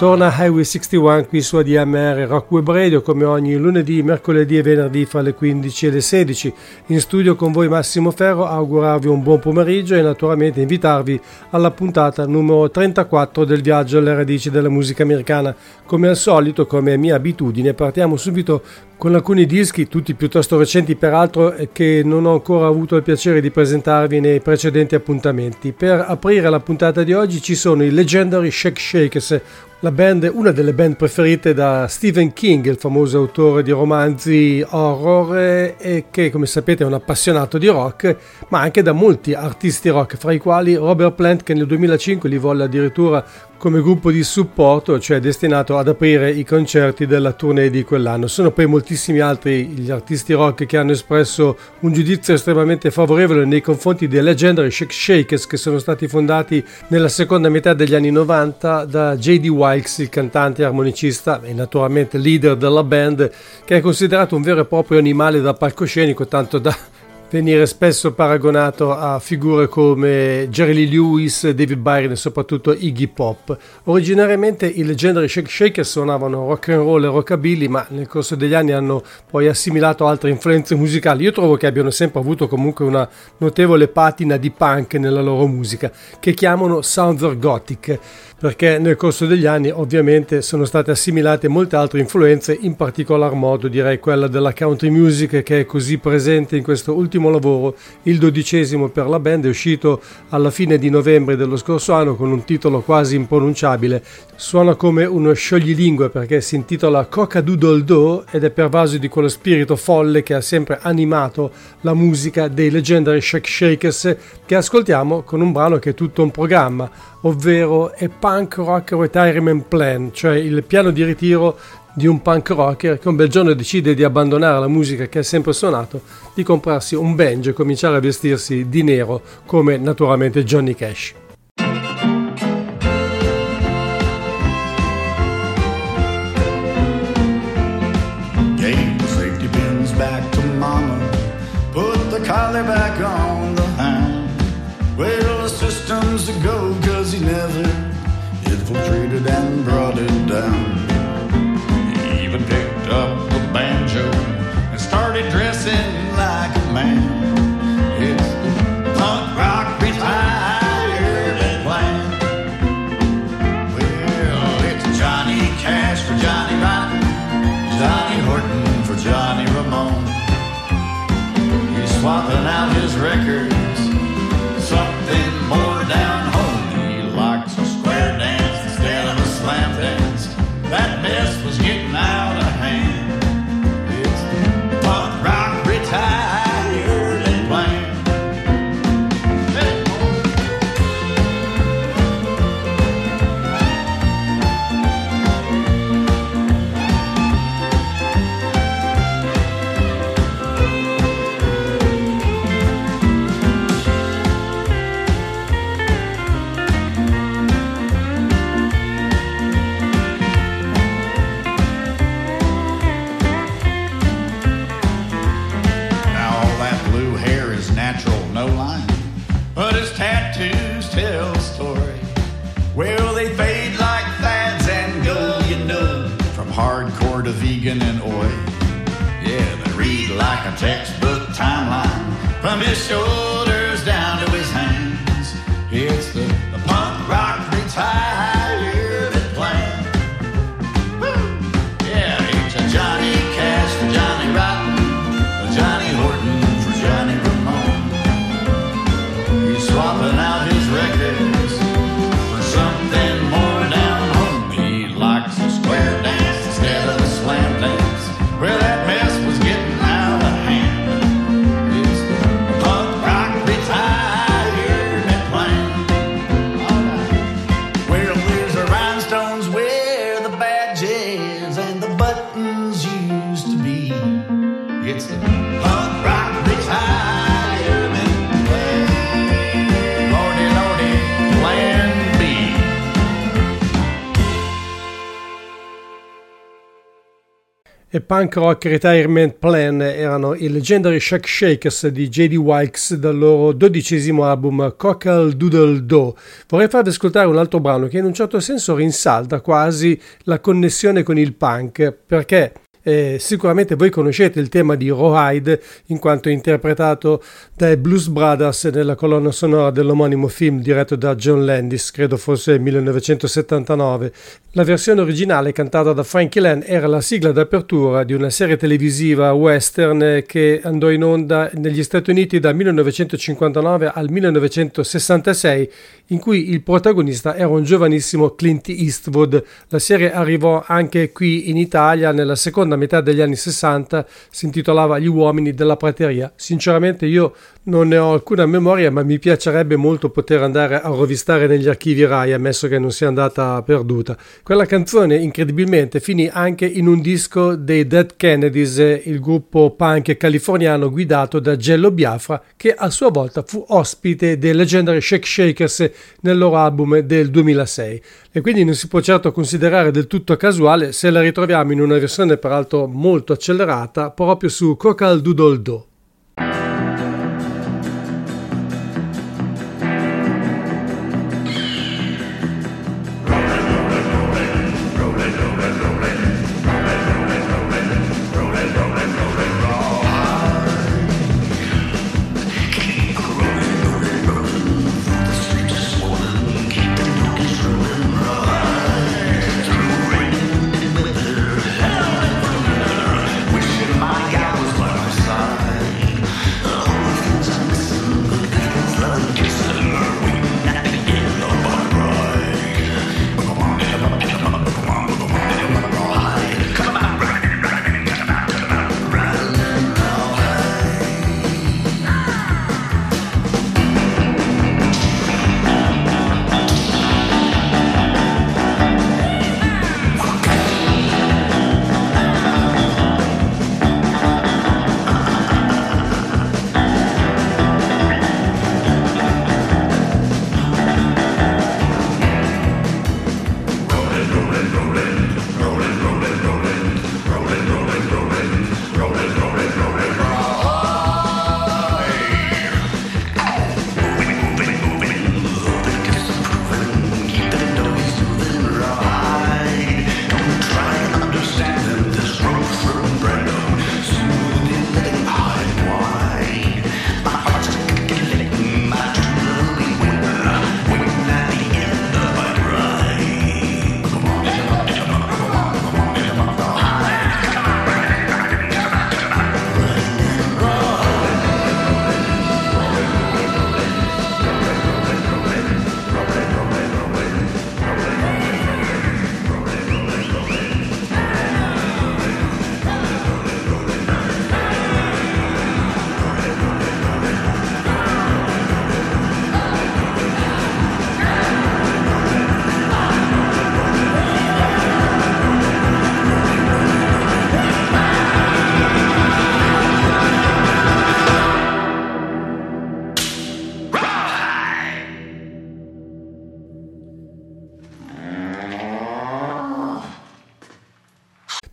Torna Highway 61 qui su ADMR Rock Web Radio come ogni lunedì, mercoledì e venerdì fra le 15 e le 16. In studio con voi Massimo Ferro, augurarvi un buon pomeriggio e naturalmente invitarvi alla puntata numero 34 del viaggio alle radici della musica americana. Come al solito, come mia abitudine, partiamo subito con alcuni dischi, tutti piuttosto recenti peraltro, che non ho ancora avuto il piacere di presentarvi nei precedenti appuntamenti. Per aprire la puntata di oggi ci sono i Legendary Shake Shakers, la band, una delle band preferite da Stephen King, il famoso autore di romanzi horror e che come sapete è un appassionato di rock, ma anche da molti artisti rock, fra i quali Robert Plant che nel 2005 li volle addirittura come gruppo di supporto, cioè destinato ad aprire i concerti della tournée di quell'anno. Sono poi moltissimi altri gli artisti rock che hanno espresso un giudizio estremamente favorevole nei confronti dei Legendary Shake Shakers che sono stati fondati nella seconda metà degli anni 90 da J.D. Wilkes, il cantante armonicista e naturalmente leader della band, che è considerato un vero e proprio animale da palcoscenico, tanto da venire spesso paragonato a figure come Jerry Lee Lewis, David Byron e soprattutto Iggy Pop. Originariamente i Legendary Shake Shaker suonavano rock and roll e rockabilly, ma nel corso degli anni hanno poi assimilato altre influenze musicali. Io trovo che abbiano sempre avuto comunque una notevole patina di punk nella loro musica, che chiamano Southern Gothic perché nel corso degli anni ovviamente sono state assimilate molte altre influenze, in particolar modo direi quella della country music che è così presente in questo ultimo lavoro, il dodicesimo per la band, è uscito alla fine di novembre dello scorso anno con un titolo quasi impronunciabile, suona come uno scioglilingue perché si intitola Coca Doodle Do ed è pervaso di quello spirito folle che ha sempre animato la musica dei Legendary Shake Shakers che ascoltiamo con un brano che è tutto un programma, ovvero è Punk Rock Retirement Plan, cioè il piano di ritiro di un punk rocker che un bel giorno decide di abbandonare la musica che ha sempre suonato, di comprarsi un banjo e cominciare a vestirsi di nero come naturalmente Johnny Cash. Punk Rock Retirement Plan erano i Legendary Shack Shakers di J.D. Wilkes dal loro dodicesimo album Cockle Doodle Do. Vorrei farvi ascoltare un altro brano che in un certo senso rinsalda quasi la connessione con il punk perché eh, sicuramente voi conoscete il tema di Rawhide in quanto interpretato dai Blues Brothers nella colonna sonora dell'omonimo film diretto da John Landis, credo fosse 1979. La versione originale cantata da Frankie Lane era la sigla d'apertura di una serie televisiva western che andò in onda negli Stati Uniti dal 1959 al 1966 in cui il protagonista era un giovanissimo Clint Eastwood. La serie arrivò anche qui in Italia nella seconda metà degli anni 60, si intitolava Gli uomini della prateria. Sinceramente io non ne ho alcuna memoria, ma mi piacerebbe molto poter andare a rovistare negli archivi RAI, ammesso che non sia andata perduta. Quella canzone, incredibilmente, finì anche in un disco dei Dead Kennedys, il gruppo punk californiano guidato da Gello Biafra, che a sua volta fu ospite dei Legendary Shake Shakers nel loro album del 2006. E quindi non si può certo considerare del tutto casuale se la ritroviamo in una versione peraltro molto accelerata proprio su Cocal Doodle Do.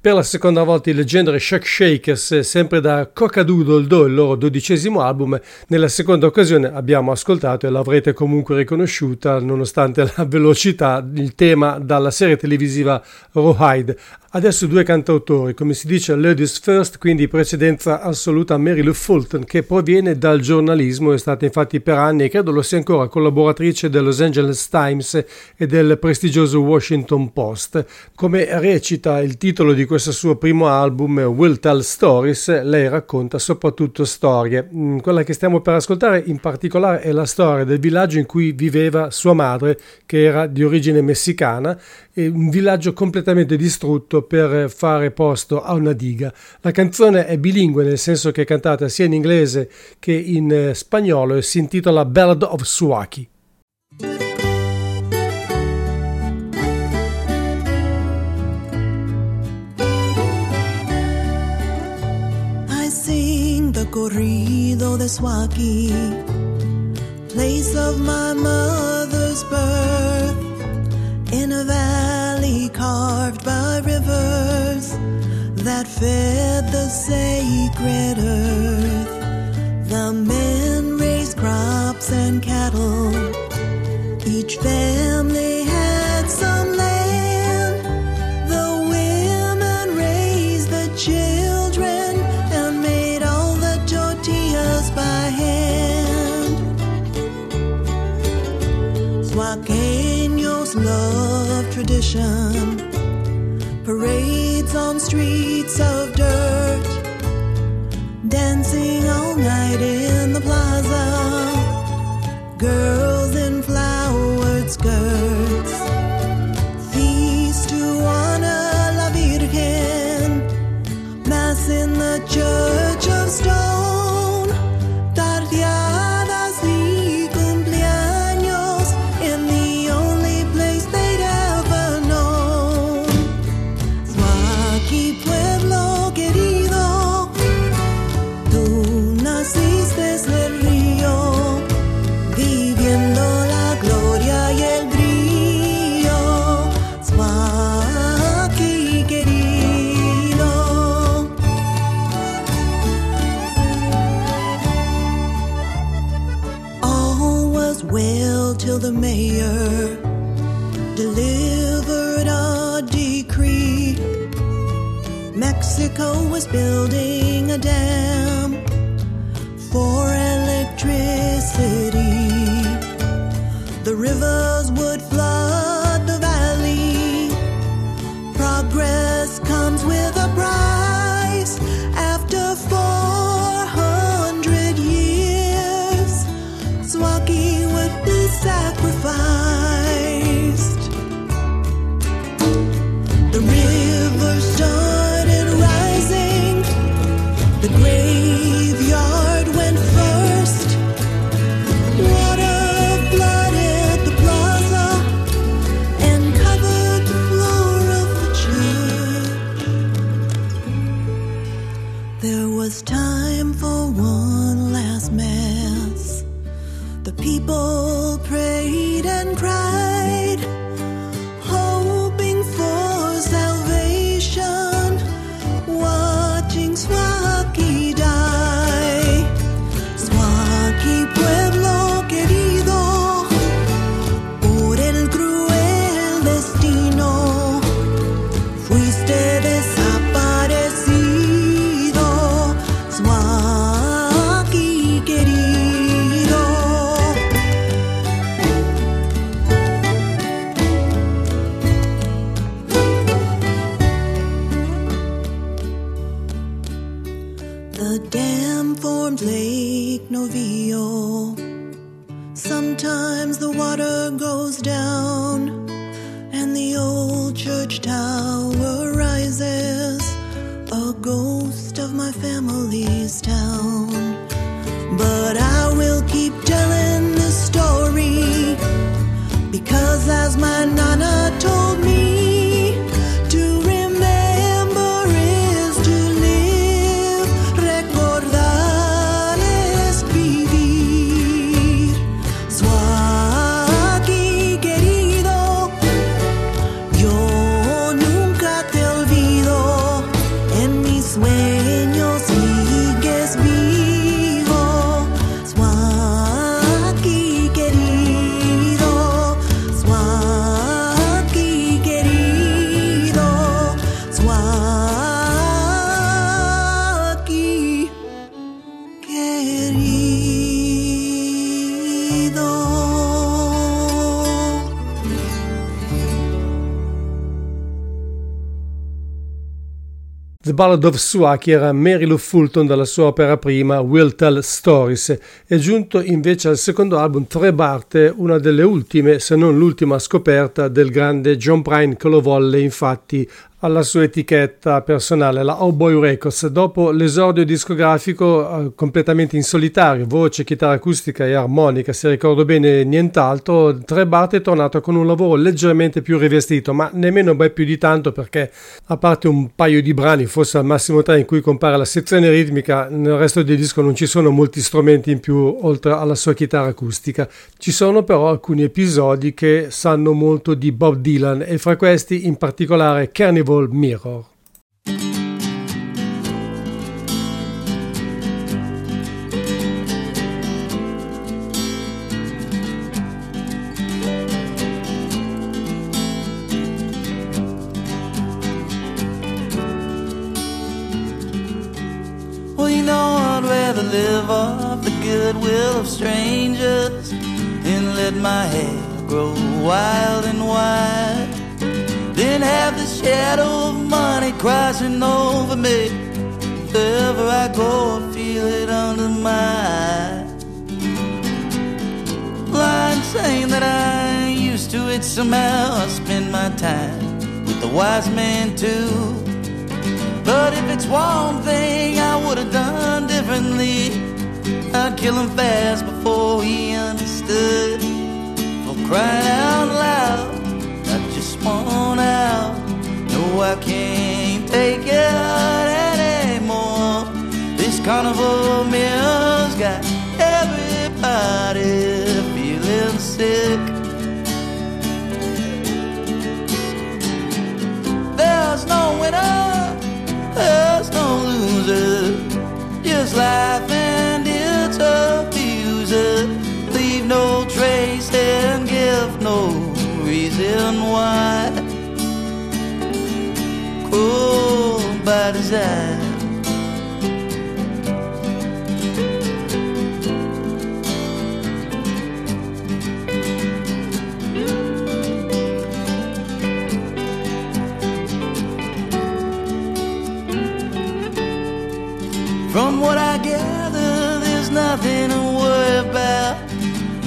Per la seconda volta i Legendary Shack Shakers, sempre da Cocadoodle Do, il loro dodicesimo album. Nella seconda occasione abbiamo ascoltato e l'avrete comunque riconosciuta, nonostante la velocità, il tema dalla serie televisiva Rawhide. Adesso due cantautori, come si dice Ladies First, quindi precedenza assoluta a Mary Lou Fulton, che proviene dal giornalismo, è stata infatti per anni e credo lo sia ancora collaboratrice del Los Angeles Times e del prestigioso Washington Post. Come recita il titolo di questo suo primo album, Will Tell Stories, lei racconta soprattutto storie. Mm, quella che stiamo per ascoltare in particolare è la storia del villaggio in cui viveva sua madre, che era di origine messicana, un villaggio completamente distrutto per fare posto a una diga. La canzone è bilingue nel senso che è cantata sia in inglese che in eh, spagnolo e si intitola Ballad of Suaki. Corrido de Suaki, place of my mother's birth in a valley carved by rivers that fed the sacred earth. The men raised crops and cattle. Each family street. Ballad of Suaki era Mary Lou Fulton dalla sua opera prima Will Tell Stories. È giunto invece al secondo album Tre Barte, una delle ultime, se non l'ultima scoperta del grande John Prine che lo volle infatti alla sua etichetta personale, la Oh Boy Records. Dopo l'esordio discografico eh, completamente in solitario, voce, chitarra acustica e armonica, se ricordo bene nient'altro, Tre Barte è tornato con un lavoro leggermente più rivestito, ma nemmeno ben più di tanto perché a parte un paio di brani, forse al massimo tre in cui compare la sezione ritmica, nel resto del disco non ci sono molti strumenti in più oltre alla sua chitarra acustica. Ci sono però alcuni episodi che sanno molto di Bob Dylan e fra questi in particolare Carnival Mirror. Wise man too. But if it's one thing I would have done differently, I'd kill him fast before he understood. For crying out loud, I just want out. No, I can't take it anymore. This carnival meal's got everybody feeling sick. Why. Cruel by design. From what I gather, there's nothing to worry about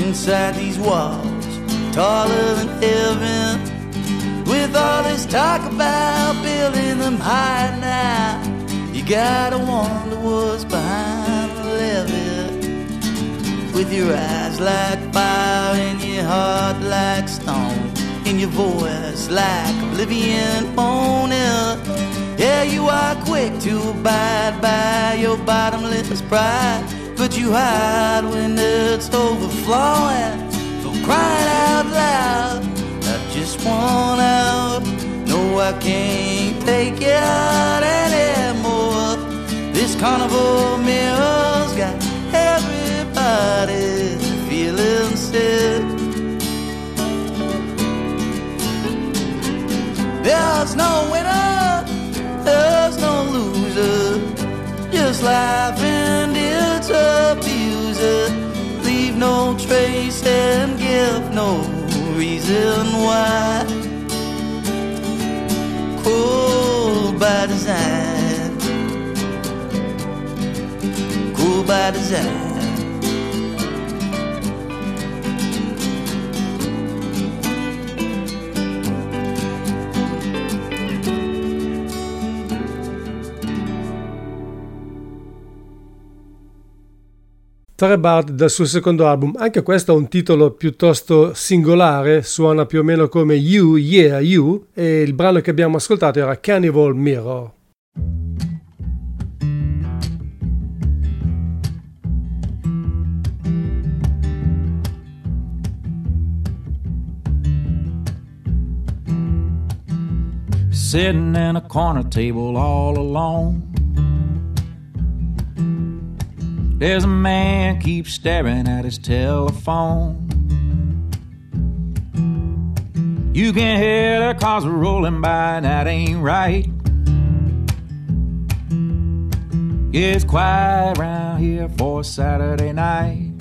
inside these walls, taller than heaven. With all this talk about building them high now, you gotta wonder what's behind the levee. With your eyes like fire and your heart like stone, and your voice like oblivion on earth. Yeah, you are quick to abide by your bottomless pride, but you hide when it's overflowing. So crying out loud, Want out. No, I can't take it anymore. This carnival mirror's got everybody feeling sick. There's no winner, there's no loser. Just life and its abuser. Leave no trace and give no reason why. Cool by design. Cool by design. Tre Bard dal suo secondo album, anche questo ha un titolo piuttosto singolare, suona più o meno come You, Yeah, You e il brano che abbiamo ascoltato era Carnival Mirror. Sitting in a corner table all alone. There's a man keeps staring at his telephone. You can hear the cars rolling by, and that ain't right. It's quiet around here for Saturday night.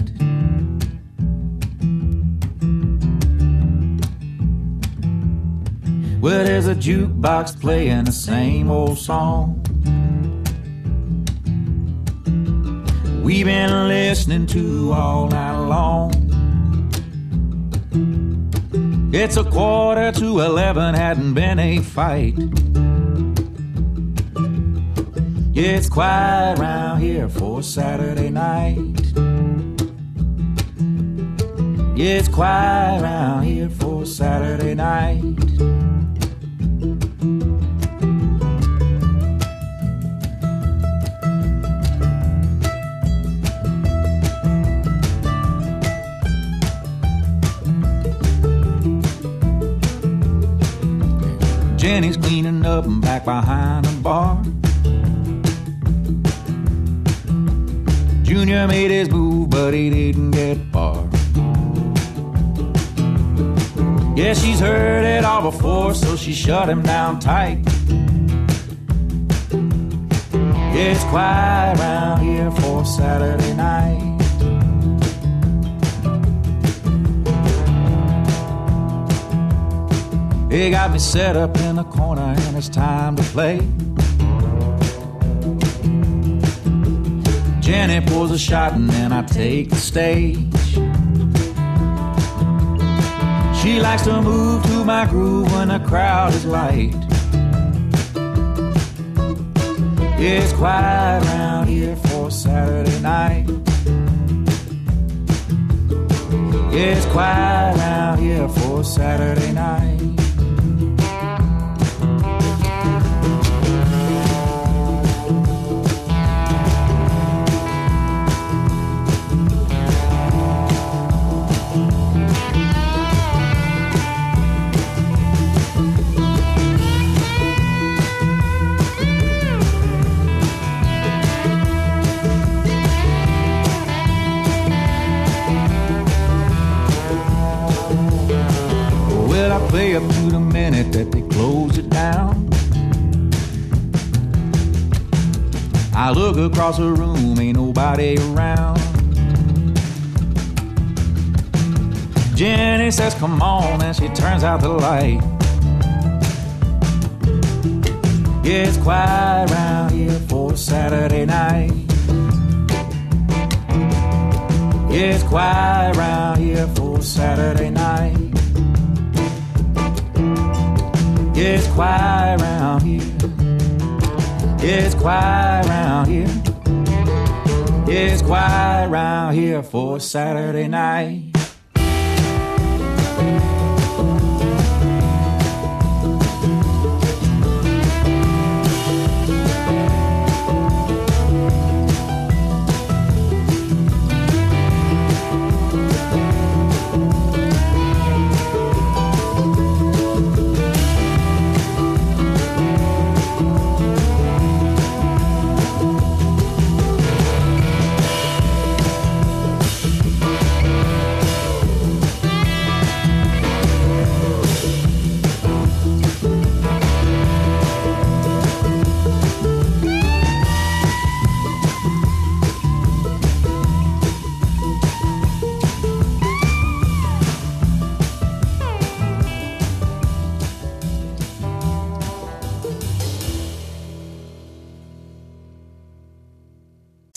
Well, there's a jukebox playing the same old song. We've been listening to all night long. It's a quarter to eleven, hadn't been a fight. It's quiet around here for Saturday night. It's quiet around here for Saturday night. Jenny's cleaning up and back behind the bar. Junior made his move, but he didn't get far. Yeah, she's heard it all before, so she shut him down tight. Yeah, it's quiet around here for for Saturday night. He got me set up in a corner and it's time to play. Jenny pours a shot and then I take the stage. She likes to move to my groove when the crowd is light. It's quiet around here for Saturday night. It's quiet around here for Saturday night. Play up to the minute that they close it down. I look across the room, ain't nobody around. Jenny says, Come on, and she turns out the light. Yeah, it's quiet around here for Saturday night. Yeah, it's quiet around here for Saturday night. It's quiet around here. It's quiet around here. It's quiet around here for Saturday night.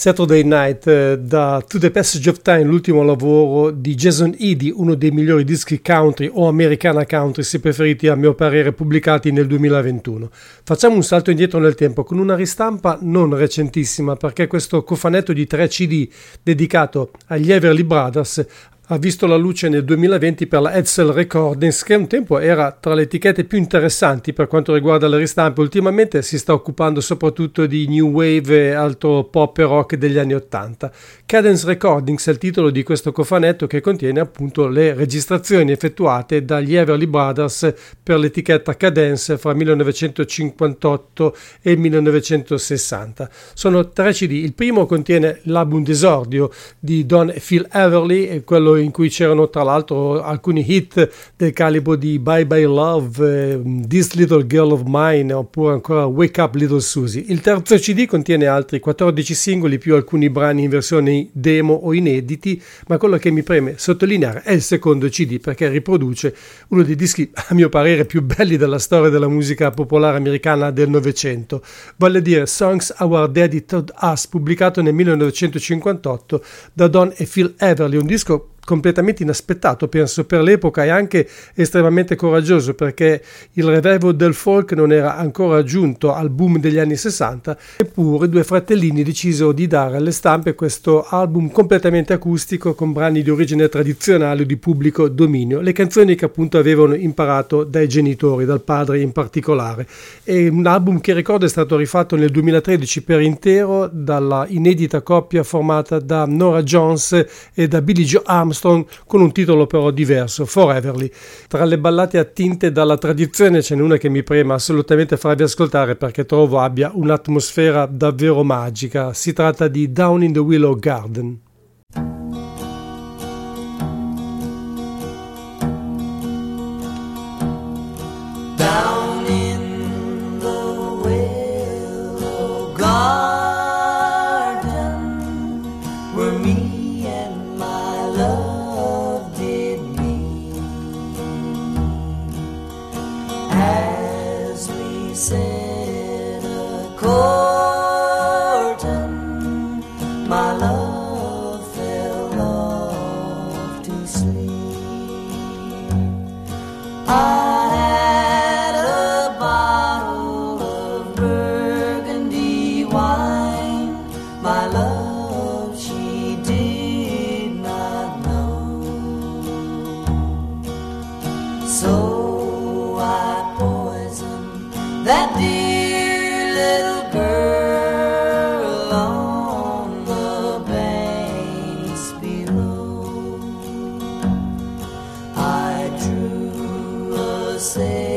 Saturday Night eh, da To the Passage of Time, l'ultimo lavoro di Jason Eady, uno dei migliori dischi country o americana country, se preferiti a mio parere, pubblicati nel 2021. Facciamo un salto indietro nel tempo con una ristampa non recentissima perché questo cofanetto di 3 CD dedicato agli Everly Brothers ha visto la luce nel 2020 per la Edsel Recordings, che un tempo era tra le etichette più interessanti per quanto riguarda le ristampe. Ultimamente si sta occupando soprattutto di new wave e altro pop e rock degli anni 80. Cadence Recordings è il titolo di questo cofanetto che contiene appunto le registrazioni effettuate dagli Everly Brothers per l'etichetta Cadence fra 1958 e il 1960. Sono tre CD. Il primo contiene l'album d'esordio di Don e Phil Everly, quello in cui c'erano tra l'altro alcuni hit del calibro di Bye Bye Love, eh, This Little Girl of Mine oppure ancora Wake Up Little Susie. Il terzo CD contiene altri 14 singoli più alcuni brani in versioni demo o inediti, ma quello che mi preme sottolineare è il secondo CD perché riproduce uno dei dischi a mio parere più belli della storia della musica popolare americana del Novecento, vale a dire Songs Our Daddy Told Us, pubblicato nel 1958 da Don e Phil Everly, un disco completamente inaspettato, penso, per l'epoca e anche estremamente coraggioso perché il revival del folk non era ancora giunto al boom degli anni 60, eppure due fratellini decisero di dare alle stampe questo album completamente acustico con brani di origine tradizionale o di pubblico dominio, le canzoni che appunto avevano imparato dai genitori, dal padre in particolare. E un album che ricordo è stato rifatto nel 2013 per intero dalla inedita coppia formata da Nora Jones e da Billy Joe Armstrong Armstrong con un titolo però diverso, Foreverly. Tra le ballate attinte dalla tradizione ce n'è una che mi prema assolutamente farvi ascoltare perché trovo abbia un'atmosfera davvero magica. Si tratta di Down in the Willow Garden. 아. say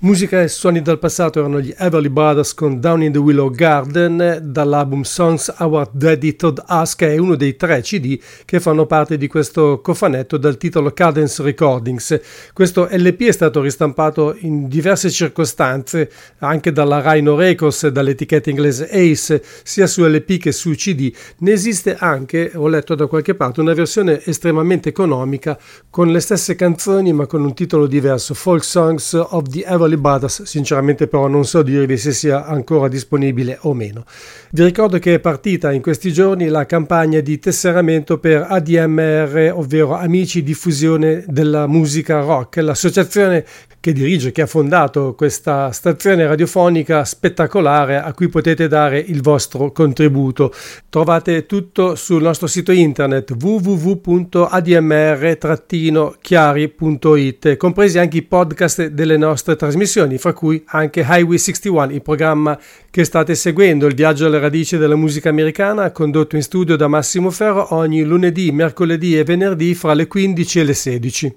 Musica e suoni dal passato erano gli Everly Brothers con Down in the Willow Garden dall'album Songs Our Daddy Told Us che è uno dei tre CD che fanno parte di questo cofanetto dal titolo Cadence Recordings. Questo LP è stato ristampato in diverse circostanze anche dalla Rhino Records dall'etichetta inglese Ace sia su LP che su CD. Ne esiste anche, ho letto da qualche parte, una versione estremamente economica con le stesse canzoni ma con un titolo diverso, Folk Songs of the Everly Charlie Brothers, sinceramente però non so dirvi se sia ancora disponibile o meno. Vi ricordo che è partita in questi giorni la campagna di tesseramento per ADMR, ovvero Amici Diffusione della Musica Rock, l'associazione che dirige, che ha fondato questa stazione radiofonica spettacolare a cui potete dare il vostro contributo. Trovate tutto sul nostro sito internet www.admr-chiari.it, compresi anche i podcast delle nostre trasmissioni, fra cui anche Highway 61, il programma che state seguendo, il viaggio alle radici della musica americana, condotto in studio da Massimo Ferro ogni lunedì, mercoledì e venerdì fra le 15 e le 16.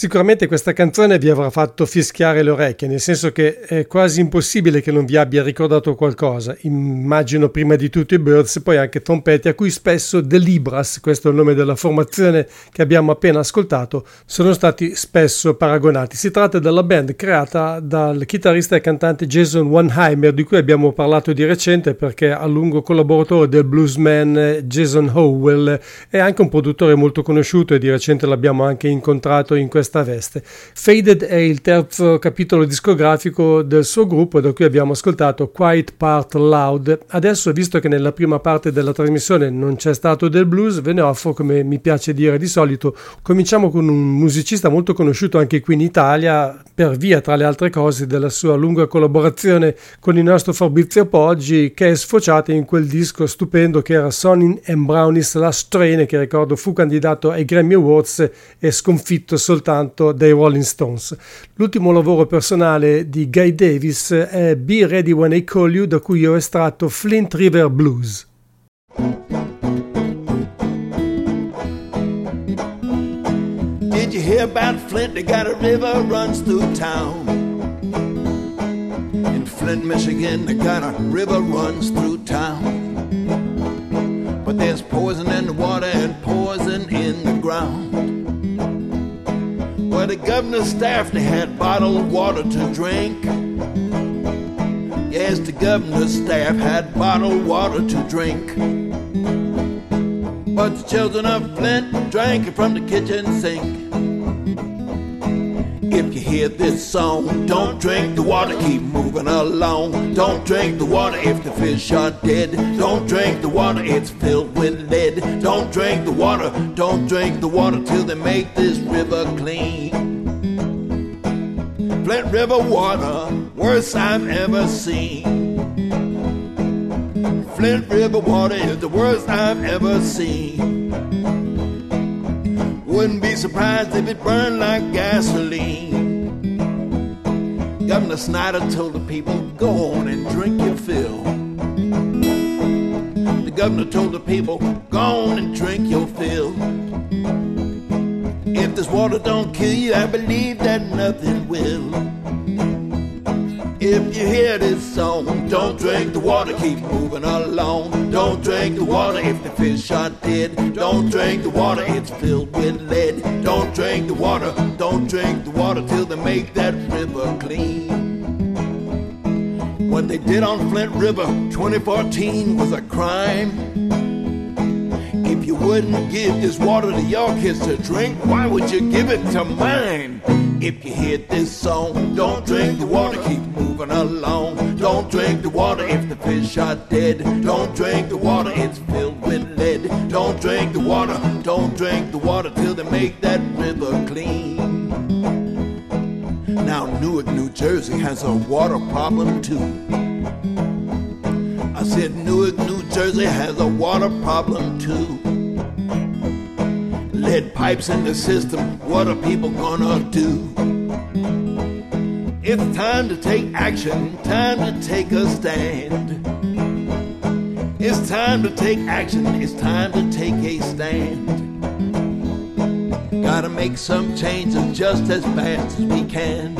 Sicuramente questa canzone vi avrà fatto fischiare le orecchie, nel senso che è quasi impossibile che non vi abbia ricordato qualcosa. Immagino prima di tutto i Birds poi anche Tom Petty, a cui spesso The Libras, questo è il nome della formazione che abbiamo appena ascoltato, sono stati spesso paragonati. Si tratta della band creata dal chitarrista e cantante Jason Wanheimer, di cui abbiamo parlato di recente perché a lungo collaboratore del bluesman Jason Howell è anche un produttore molto conosciuto e di recente l'abbiamo anche incontrato in questo questa veste. Faded è il terzo capitolo discografico del suo gruppo da cui abbiamo ascoltato Quiet Part Loud. Adesso, visto che nella prima parte della trasmissione non c'è stato del blues, ve ne offro, come mi piace dire di solito, cominciamo con un musicista molto conosciuto anche qui in Italia, per via, tra le altre cose, della sua lunga collaborazione con il nostro Fabrizio Poggi, che è sfociata in quel disco stupendo che era Sonny and Brownie's Last Train, che ricordo fu candidato ai Grammy Awards e sconfitto soltanto soltanto dai Rolling Stones. L'ultimo lavoro personale di Guy Davis è Be Ready When I Call You, da cui ho estratto Flint River Blues. Did you hear about Flint? They got a river runs through town. In Flint, Michigan, they got a river runs through town. But there's poison in the water and poison in the ground. Where the governor's staff, they had bottled water to drink. Yes, the governor's staff had bottled water to drink. But the children of Flint drank it from the kitchen sink. If you hear this song, don't drink the water, keep moving along. Don't drink the water if the fish are dead. Don't drink the water, it's filled with lead. Don't drink the water, don't drink the water till they make this river clean. Flint River water, worst I've ever seen. Flint River water is the worst I've ever seen. Wouldn't be surprised if it burned like gasoline. Governor Snyder told the people, go on and drink your fill. The governor told the people, go on and drink your fill. If this water don't kill you, I believe that nothing will. If you hear this song, don't drink the water, keep moving along. Don't drink the water if the fish are dead. Don't drink the water, it's filled with lead. Don't drink the water, don't drink the water till they make that river clean. What they did on Flint River 2014 was a crime. If you wouldn't give this water to your kids to drink, why would you give it to mine? If you hear this song, don't drink the water, keep moving along. Don't drink the water if the fish are dead. Don't drink the water, it's filled with lead. Don't drink the water, don't drink the water till they make that river clean. Now, Newark, New Jersey has a water problem too. I said Newark, New Jersey has a water problem too lead pipes in the system. What are people gonna do? It's time to take action, time to take a stand. It's time to take action, it's time to take a stand. Gotta make some changes just as fast as we can.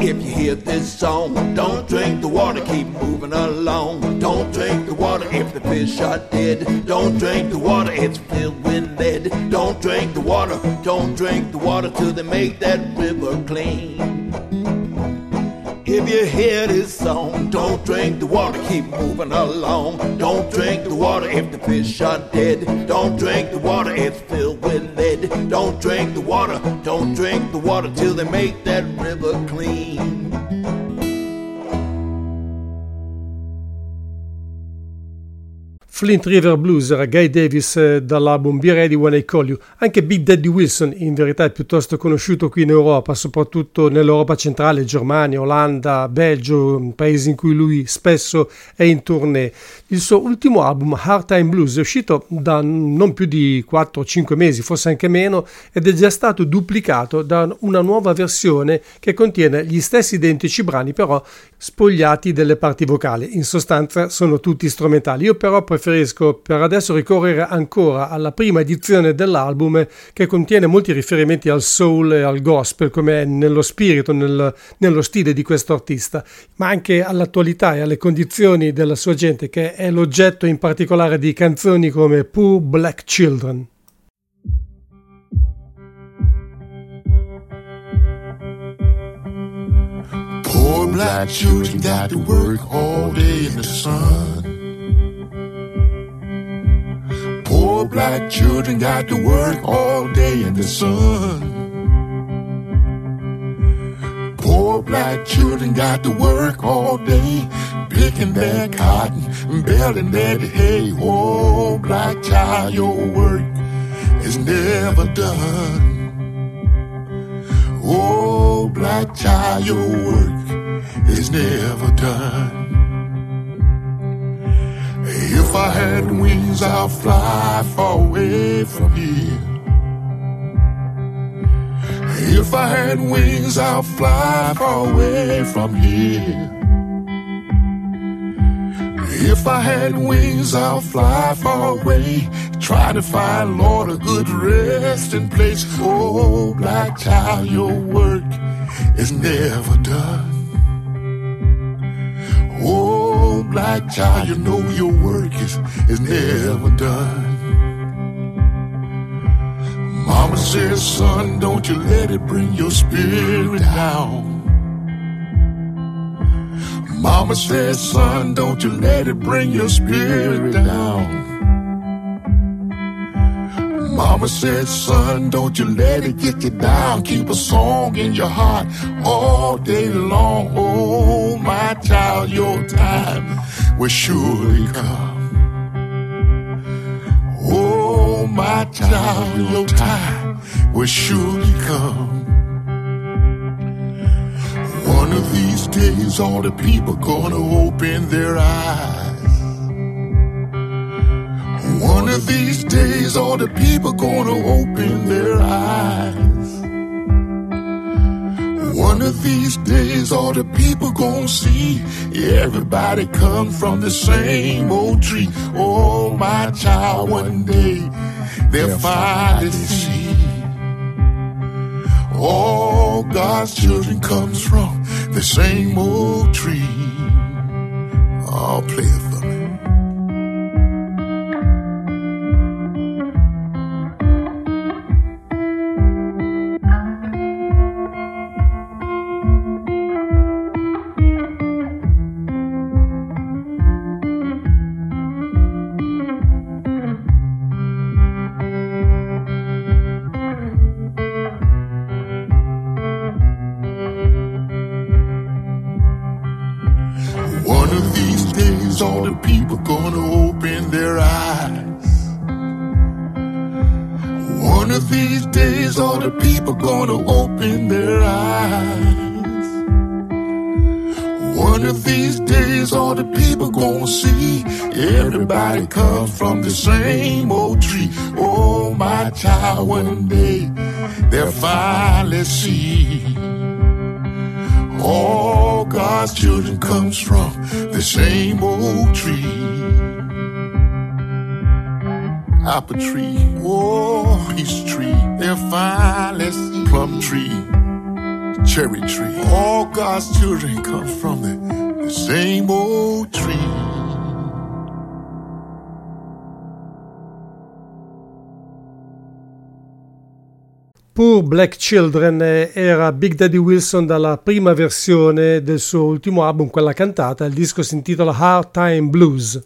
If you hear this song, don't drink the water, keep moving along. Don't drink the water if the fish are dead. Don't drink the water, it's filled with lead. Don't drink the water, don't drink the water till they make that river clean. If you hear this song, don't drink the water, keep moving along. Don't drink the water if the fish are dead. Don't drink the water, it's filled with lead. Don't drink the water, don't drink the water till they make that river clean. Flint River Blues era Guy Davis eh, dall'album Be Ready When I Call You. Anche Big Daddy Wilson in verità è piuttosto conosciuto qui in Europa, soprattutto nell'Europa centrale, Germania, Olanda, Belgio, paesi in cui lui spesso è in tournée. Il suo ultimo album, Hard Time Blues, è uscito da non più di 4-5 mesi, forse anche meno, ed è già stato duplicato da una nuova versione che contiene gli stessi identici brani, però spogliati delle parti vocali. In sostanza sono tutti strumentali. Io però preferisco preferisco per adesso ricorrere ancora alla prima edizione dell'album che contiene molti riferimenti al soul e al gospel come è nello spirito, nel, nello stile di questo artista, ma anche all'attualità e alle condizioni della sua gente che è l'oggetto in particolare di canzoni come Poor Black Children. Black children got to work all day in the sun. Poor black children got to work all day in the sun. Poor black children got to work all day, picking their cotton, baling their hay. Oh, black child, your work is never done. Oh, black child, your work is never done. If I had wings, I'll fly far away from here. If I had wings, I'll fly far away from here. If I had wings, I'll fly far away. Try to find, Lord, a good resting place. Oh, black child, your work is never done. Black child, you know your work is, is never done. Mama says, son, don't you let it bring your spirit down. Mama says, son, don't you let it bring your spirit down. Mama said, son, don't you let it get you down. Keep a song in your heart all day long. Oh, my child, your time will surely come. Oh, my child, your time will surely come. One of these days, all the people gonna open their eyes. One of these days, all the people gonna open their eyes. One of these days, all the people gonna see everybody come from the same old tree. Oh, my child, one day they'll finally see. All God's children comes from the same old tree. I'll play it days, all the people gonna open their eyes. One of these days, all the people gonna see everybody come from the same old tree. Oh, my child, one day they'll finally see. All God's children comes from the same old tree. Apple tree, oh, peach tree, they're fine, let's see. Plum tree, cherry tree. All God's children come from the, the same old tree. Poor Black Children era Big Daddy Wilson dalla prima versione del suo ultimo album, quella cantata. Il disco si intitola Hard Time Blues.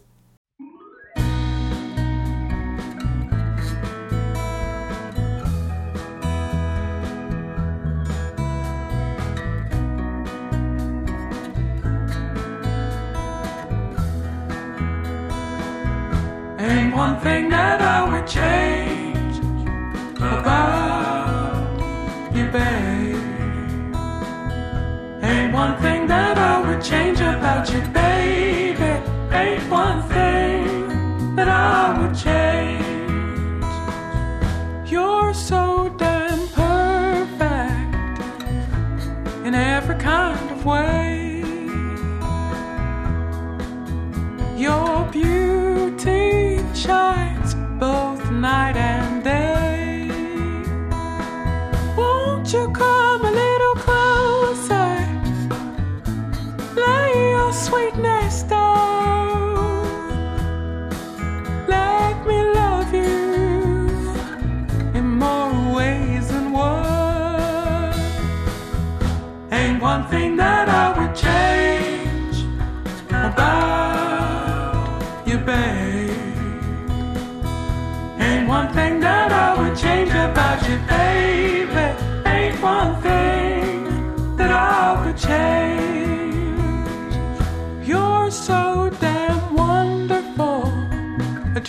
One thing that I would change about you, babe. Ain't one thing that I would change about you, baby. Ain't one thing that I would change. You're so damn perfect in every kind of way. Your night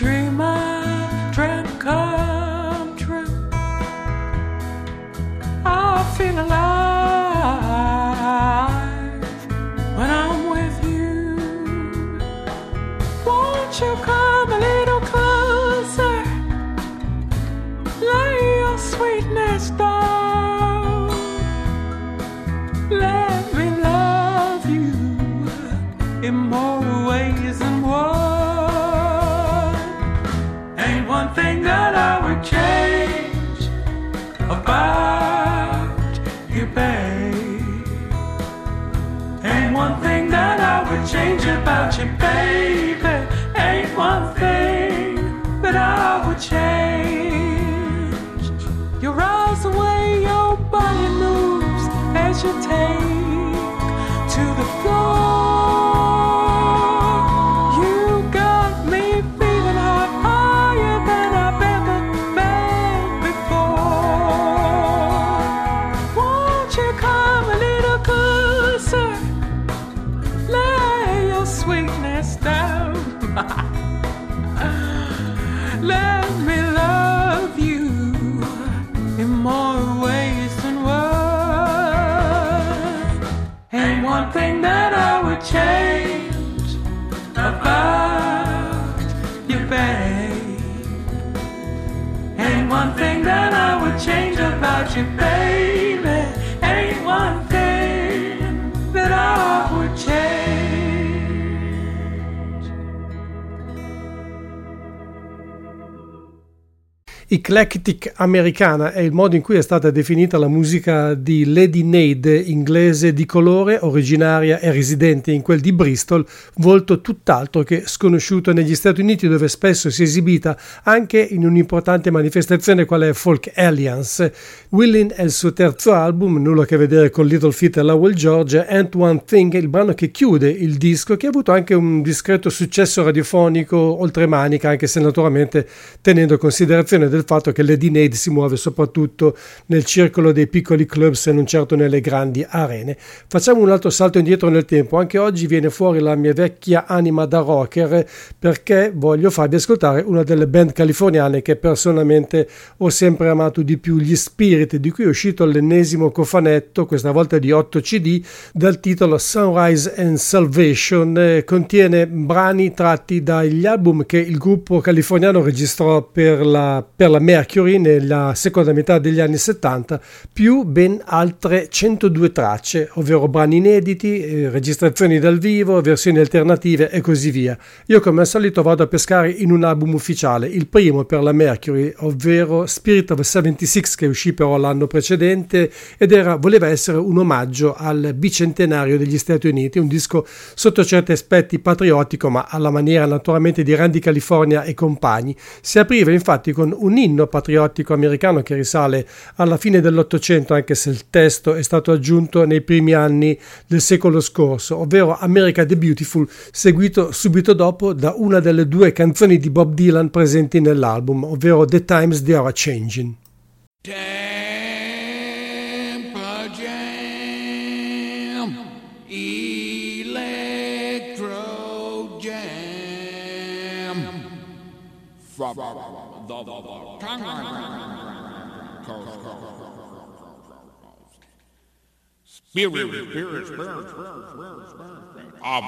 a change about you, baby. Ain't one thing that I would change. Your eyes the way your body moves as you take to the floor. Change about you, baby. Eclectic americana è il modo in cui è stata definita la musica di Lady Nade, inglese di colore, originaria e residente in quel di Bristol, volto tutt'altro che sconosciuto negli Stati Uniti dove spesso si è esibita anche in un'importante manifestazione quale è Folk Alliance. Willin è il suo terzo album, nulla a che vedere con Little Feat e Lowell George, And One Thing è il brano che chiude il disco che ha avuto anche un discreto successo radiofonico oltremanica, anche se naturalmente tenendo considerazione del fatto che Lady Nade si muove soprattutto nel circolo dei piccoli clubs e non certo nelle grandi arene. Facciamo un altro salto indietro nel tempo, anche oggi viene fuori la mia vecchia anima da rocker perché voglio farvi ascoltare una delle band californiane che personalmente ho sempre amato di più, gli Spirit, di cui è uscito l'ennesimo cofanetto, questa volta di 8 CD, dal titolo Sunrise and Salvation, eh, contiene brani tratti dagli album che il gruppo californiano registrò per la, per la Mercury nella seconda metà degli anni 70, più ben altre 102 tracce, ovvero brani inediti, eh, registrazioni dal vivo, versioni alternative e così via. Io come al solito vado a pescare in un album ufficiale, il primo per la Mercury, ovvero Spirit of 76 che uscì però l'anno precedente ed era, voleva essere un omaggio al bicentenario degli Stati Uniti, un disco sotto certi aspetti patriottico ma alla maniera naturalmente di Randy California e compagni. Si apriva infatti con un inno patriottico americano che risale alla fine dell'Ottocento, anche se il testo è stato aggiunto nei primi anni del secolo scorso, ovvero America the Beautiful, seguito subito dopo da una delle due canzoni di Bob Dylan presenti nell'album, ovvero The Times They Are Changing. Tampa Jam, Electro Spirit, spirit, spirit, spirit, spirit, spirit. Ah,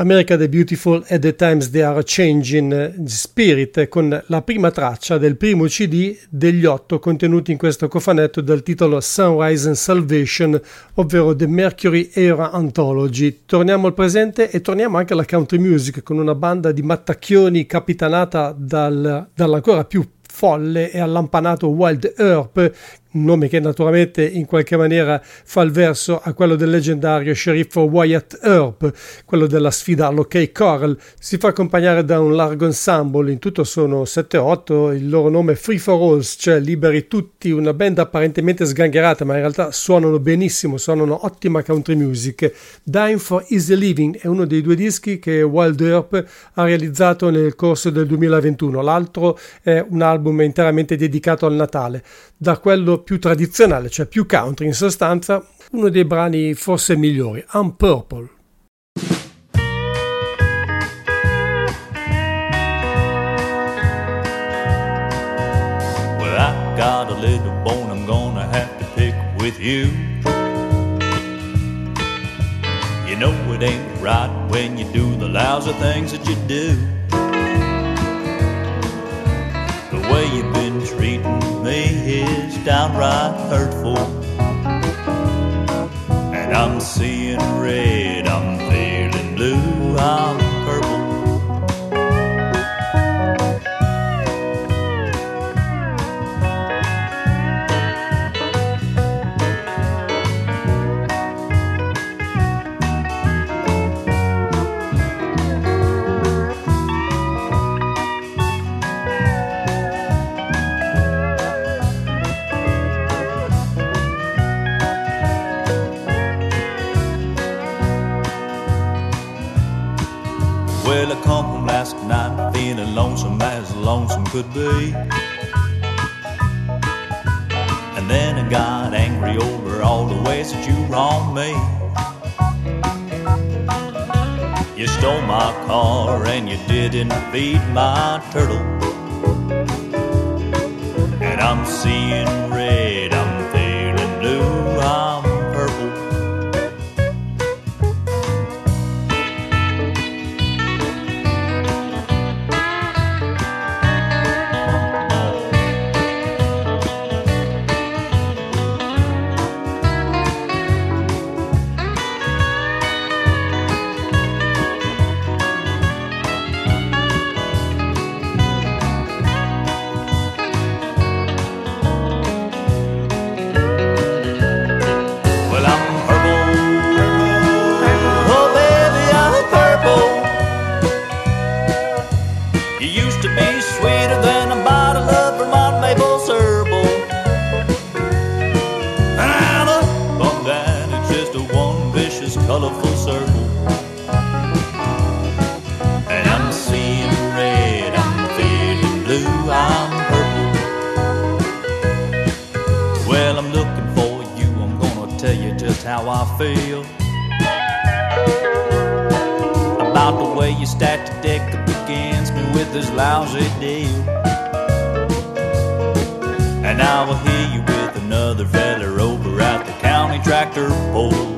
America the Beautiful e The Times They Are Changing eh, Spirit eh, con la prima traccia del primo CD degli otto contenuti in questo cofanetto dal titolo Sunrise and Salvation, ovvero The Mercury Era Anthology. Torniamo al presente e torniamo anche alla country music con una banda di mattacchioni capitanata dal, dall'ancora più folle e allampanato Wild Earp un nome che naturalmente in qualche maniera fa il verso a quello del leggendario sceriffo Wyatt Earp, quello della sfida all'Ok Coral. Si fa accompagnare da un largo ensemble, in tutto sono 7-8, il loro nome è Free for Alls, cioè liberi tutti, una band apparentemente sgangherata, ma in realtà suonano benissimo, suonano ottima country music. Dying for Easy Living è uno dei due dischi che Wild Earp ha realizzato nel corso del 2021, l'altro è un album interamente dedicato al Natale. Da quello più tradizionale, cioè più country in sostanza, uno dei brani forse migliori, I'm Purple. Well, I got a little bone I'm gonna have to pick with you. You know it ain't right when you do the lousy things that you do. Way you've been treating me is downright hurtful. And I'm seeing red, I'm feeling blue, I'm could be. And then I got angry over all the ways that you wronged me. You stole my car and you didn't feed my turtle. And I'm seeing this lousy deal. And I will hear you with another feller over at the county tractor pull.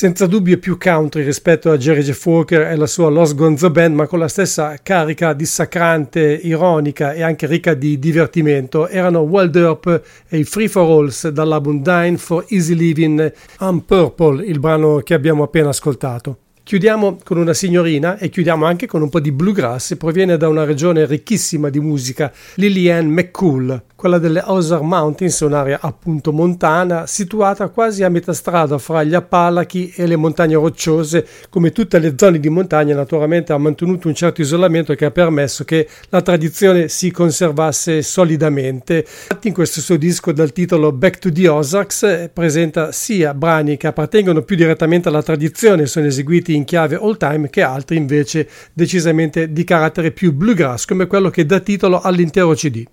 Senza dubbio più country rispetto a Jerry Jeff Walker e la sua Los Gonzo Band, ma con la stessa carica dissacrante, ironica e anche ricca di divertimento, erano Wild Earp e i Free for Alls dall'album Dine for Easy Living I'm Purple, il brano che abbiamo appena ascoltato. Chiudiamo con una signorina e chiudiamo anche con un po' di bluegrass. Proviene da una regione ricchissima di musica, Lillian McCool, quella delle Ozark Mountains, un'area appunto montana, situata quasi a metà strada fra gli Appalachi e le montagne rocciose. Come tutte le zone di montagna, naturalmente ha mantenuto un certo isolamento che ha permesso che la tradizione si conservasse solidamente. Infatti, in questo suo disco dal titolo Back to the Ozarks eh, presenta sia brani che appartengono più direttamente alla tradizione, sono eseguiti in chiave all time, che altri invece decisamente di carattere più bluegrass, come quello che dà titolo all'intero CD.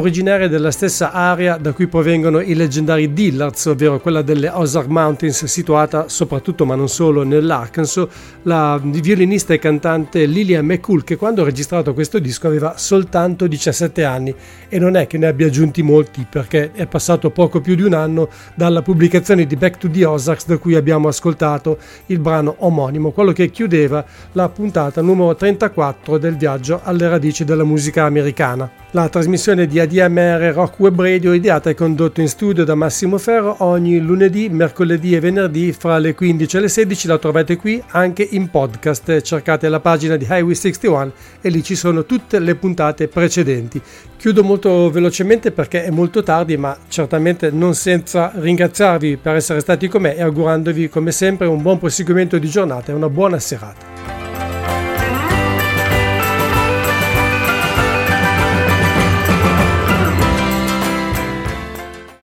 Originaria della stessa area da cui provengono i leggendari Dillards, ovvero quella delle Ozark Mountains, situata soprattutto ma non solo nell'Arkansas. La violinista e cantante Lillian McCool, che quando ha registrato questo disco aveva soltanto 17 anni e non è che ne abbia aggiunti molti perché è passato poco più di un anno dalla pubblicazione di Back to the Ozarks da cui abbiamo ascoltato il brano omonimo, quello che chiudeva la puntata numero 34 del viaggio alle radici della musica americana. La trasmissione di ADMR Rock Web Radio ideata e condotto in studio da Massimo Ferro ogni lunedì, mercoledì e venerdì fra le 15 e le 16 la trovate qui anche in podcast. Cercate la pagina di Highway 61 e lì ci sono tutte le puntate precedenti. Chiudo molto velocemente perché è molto tardi, ma certamente non senza ringraziarvi per essere stati con me e augurandovi come sempre un buon proseguimento di giornata e una buona serata.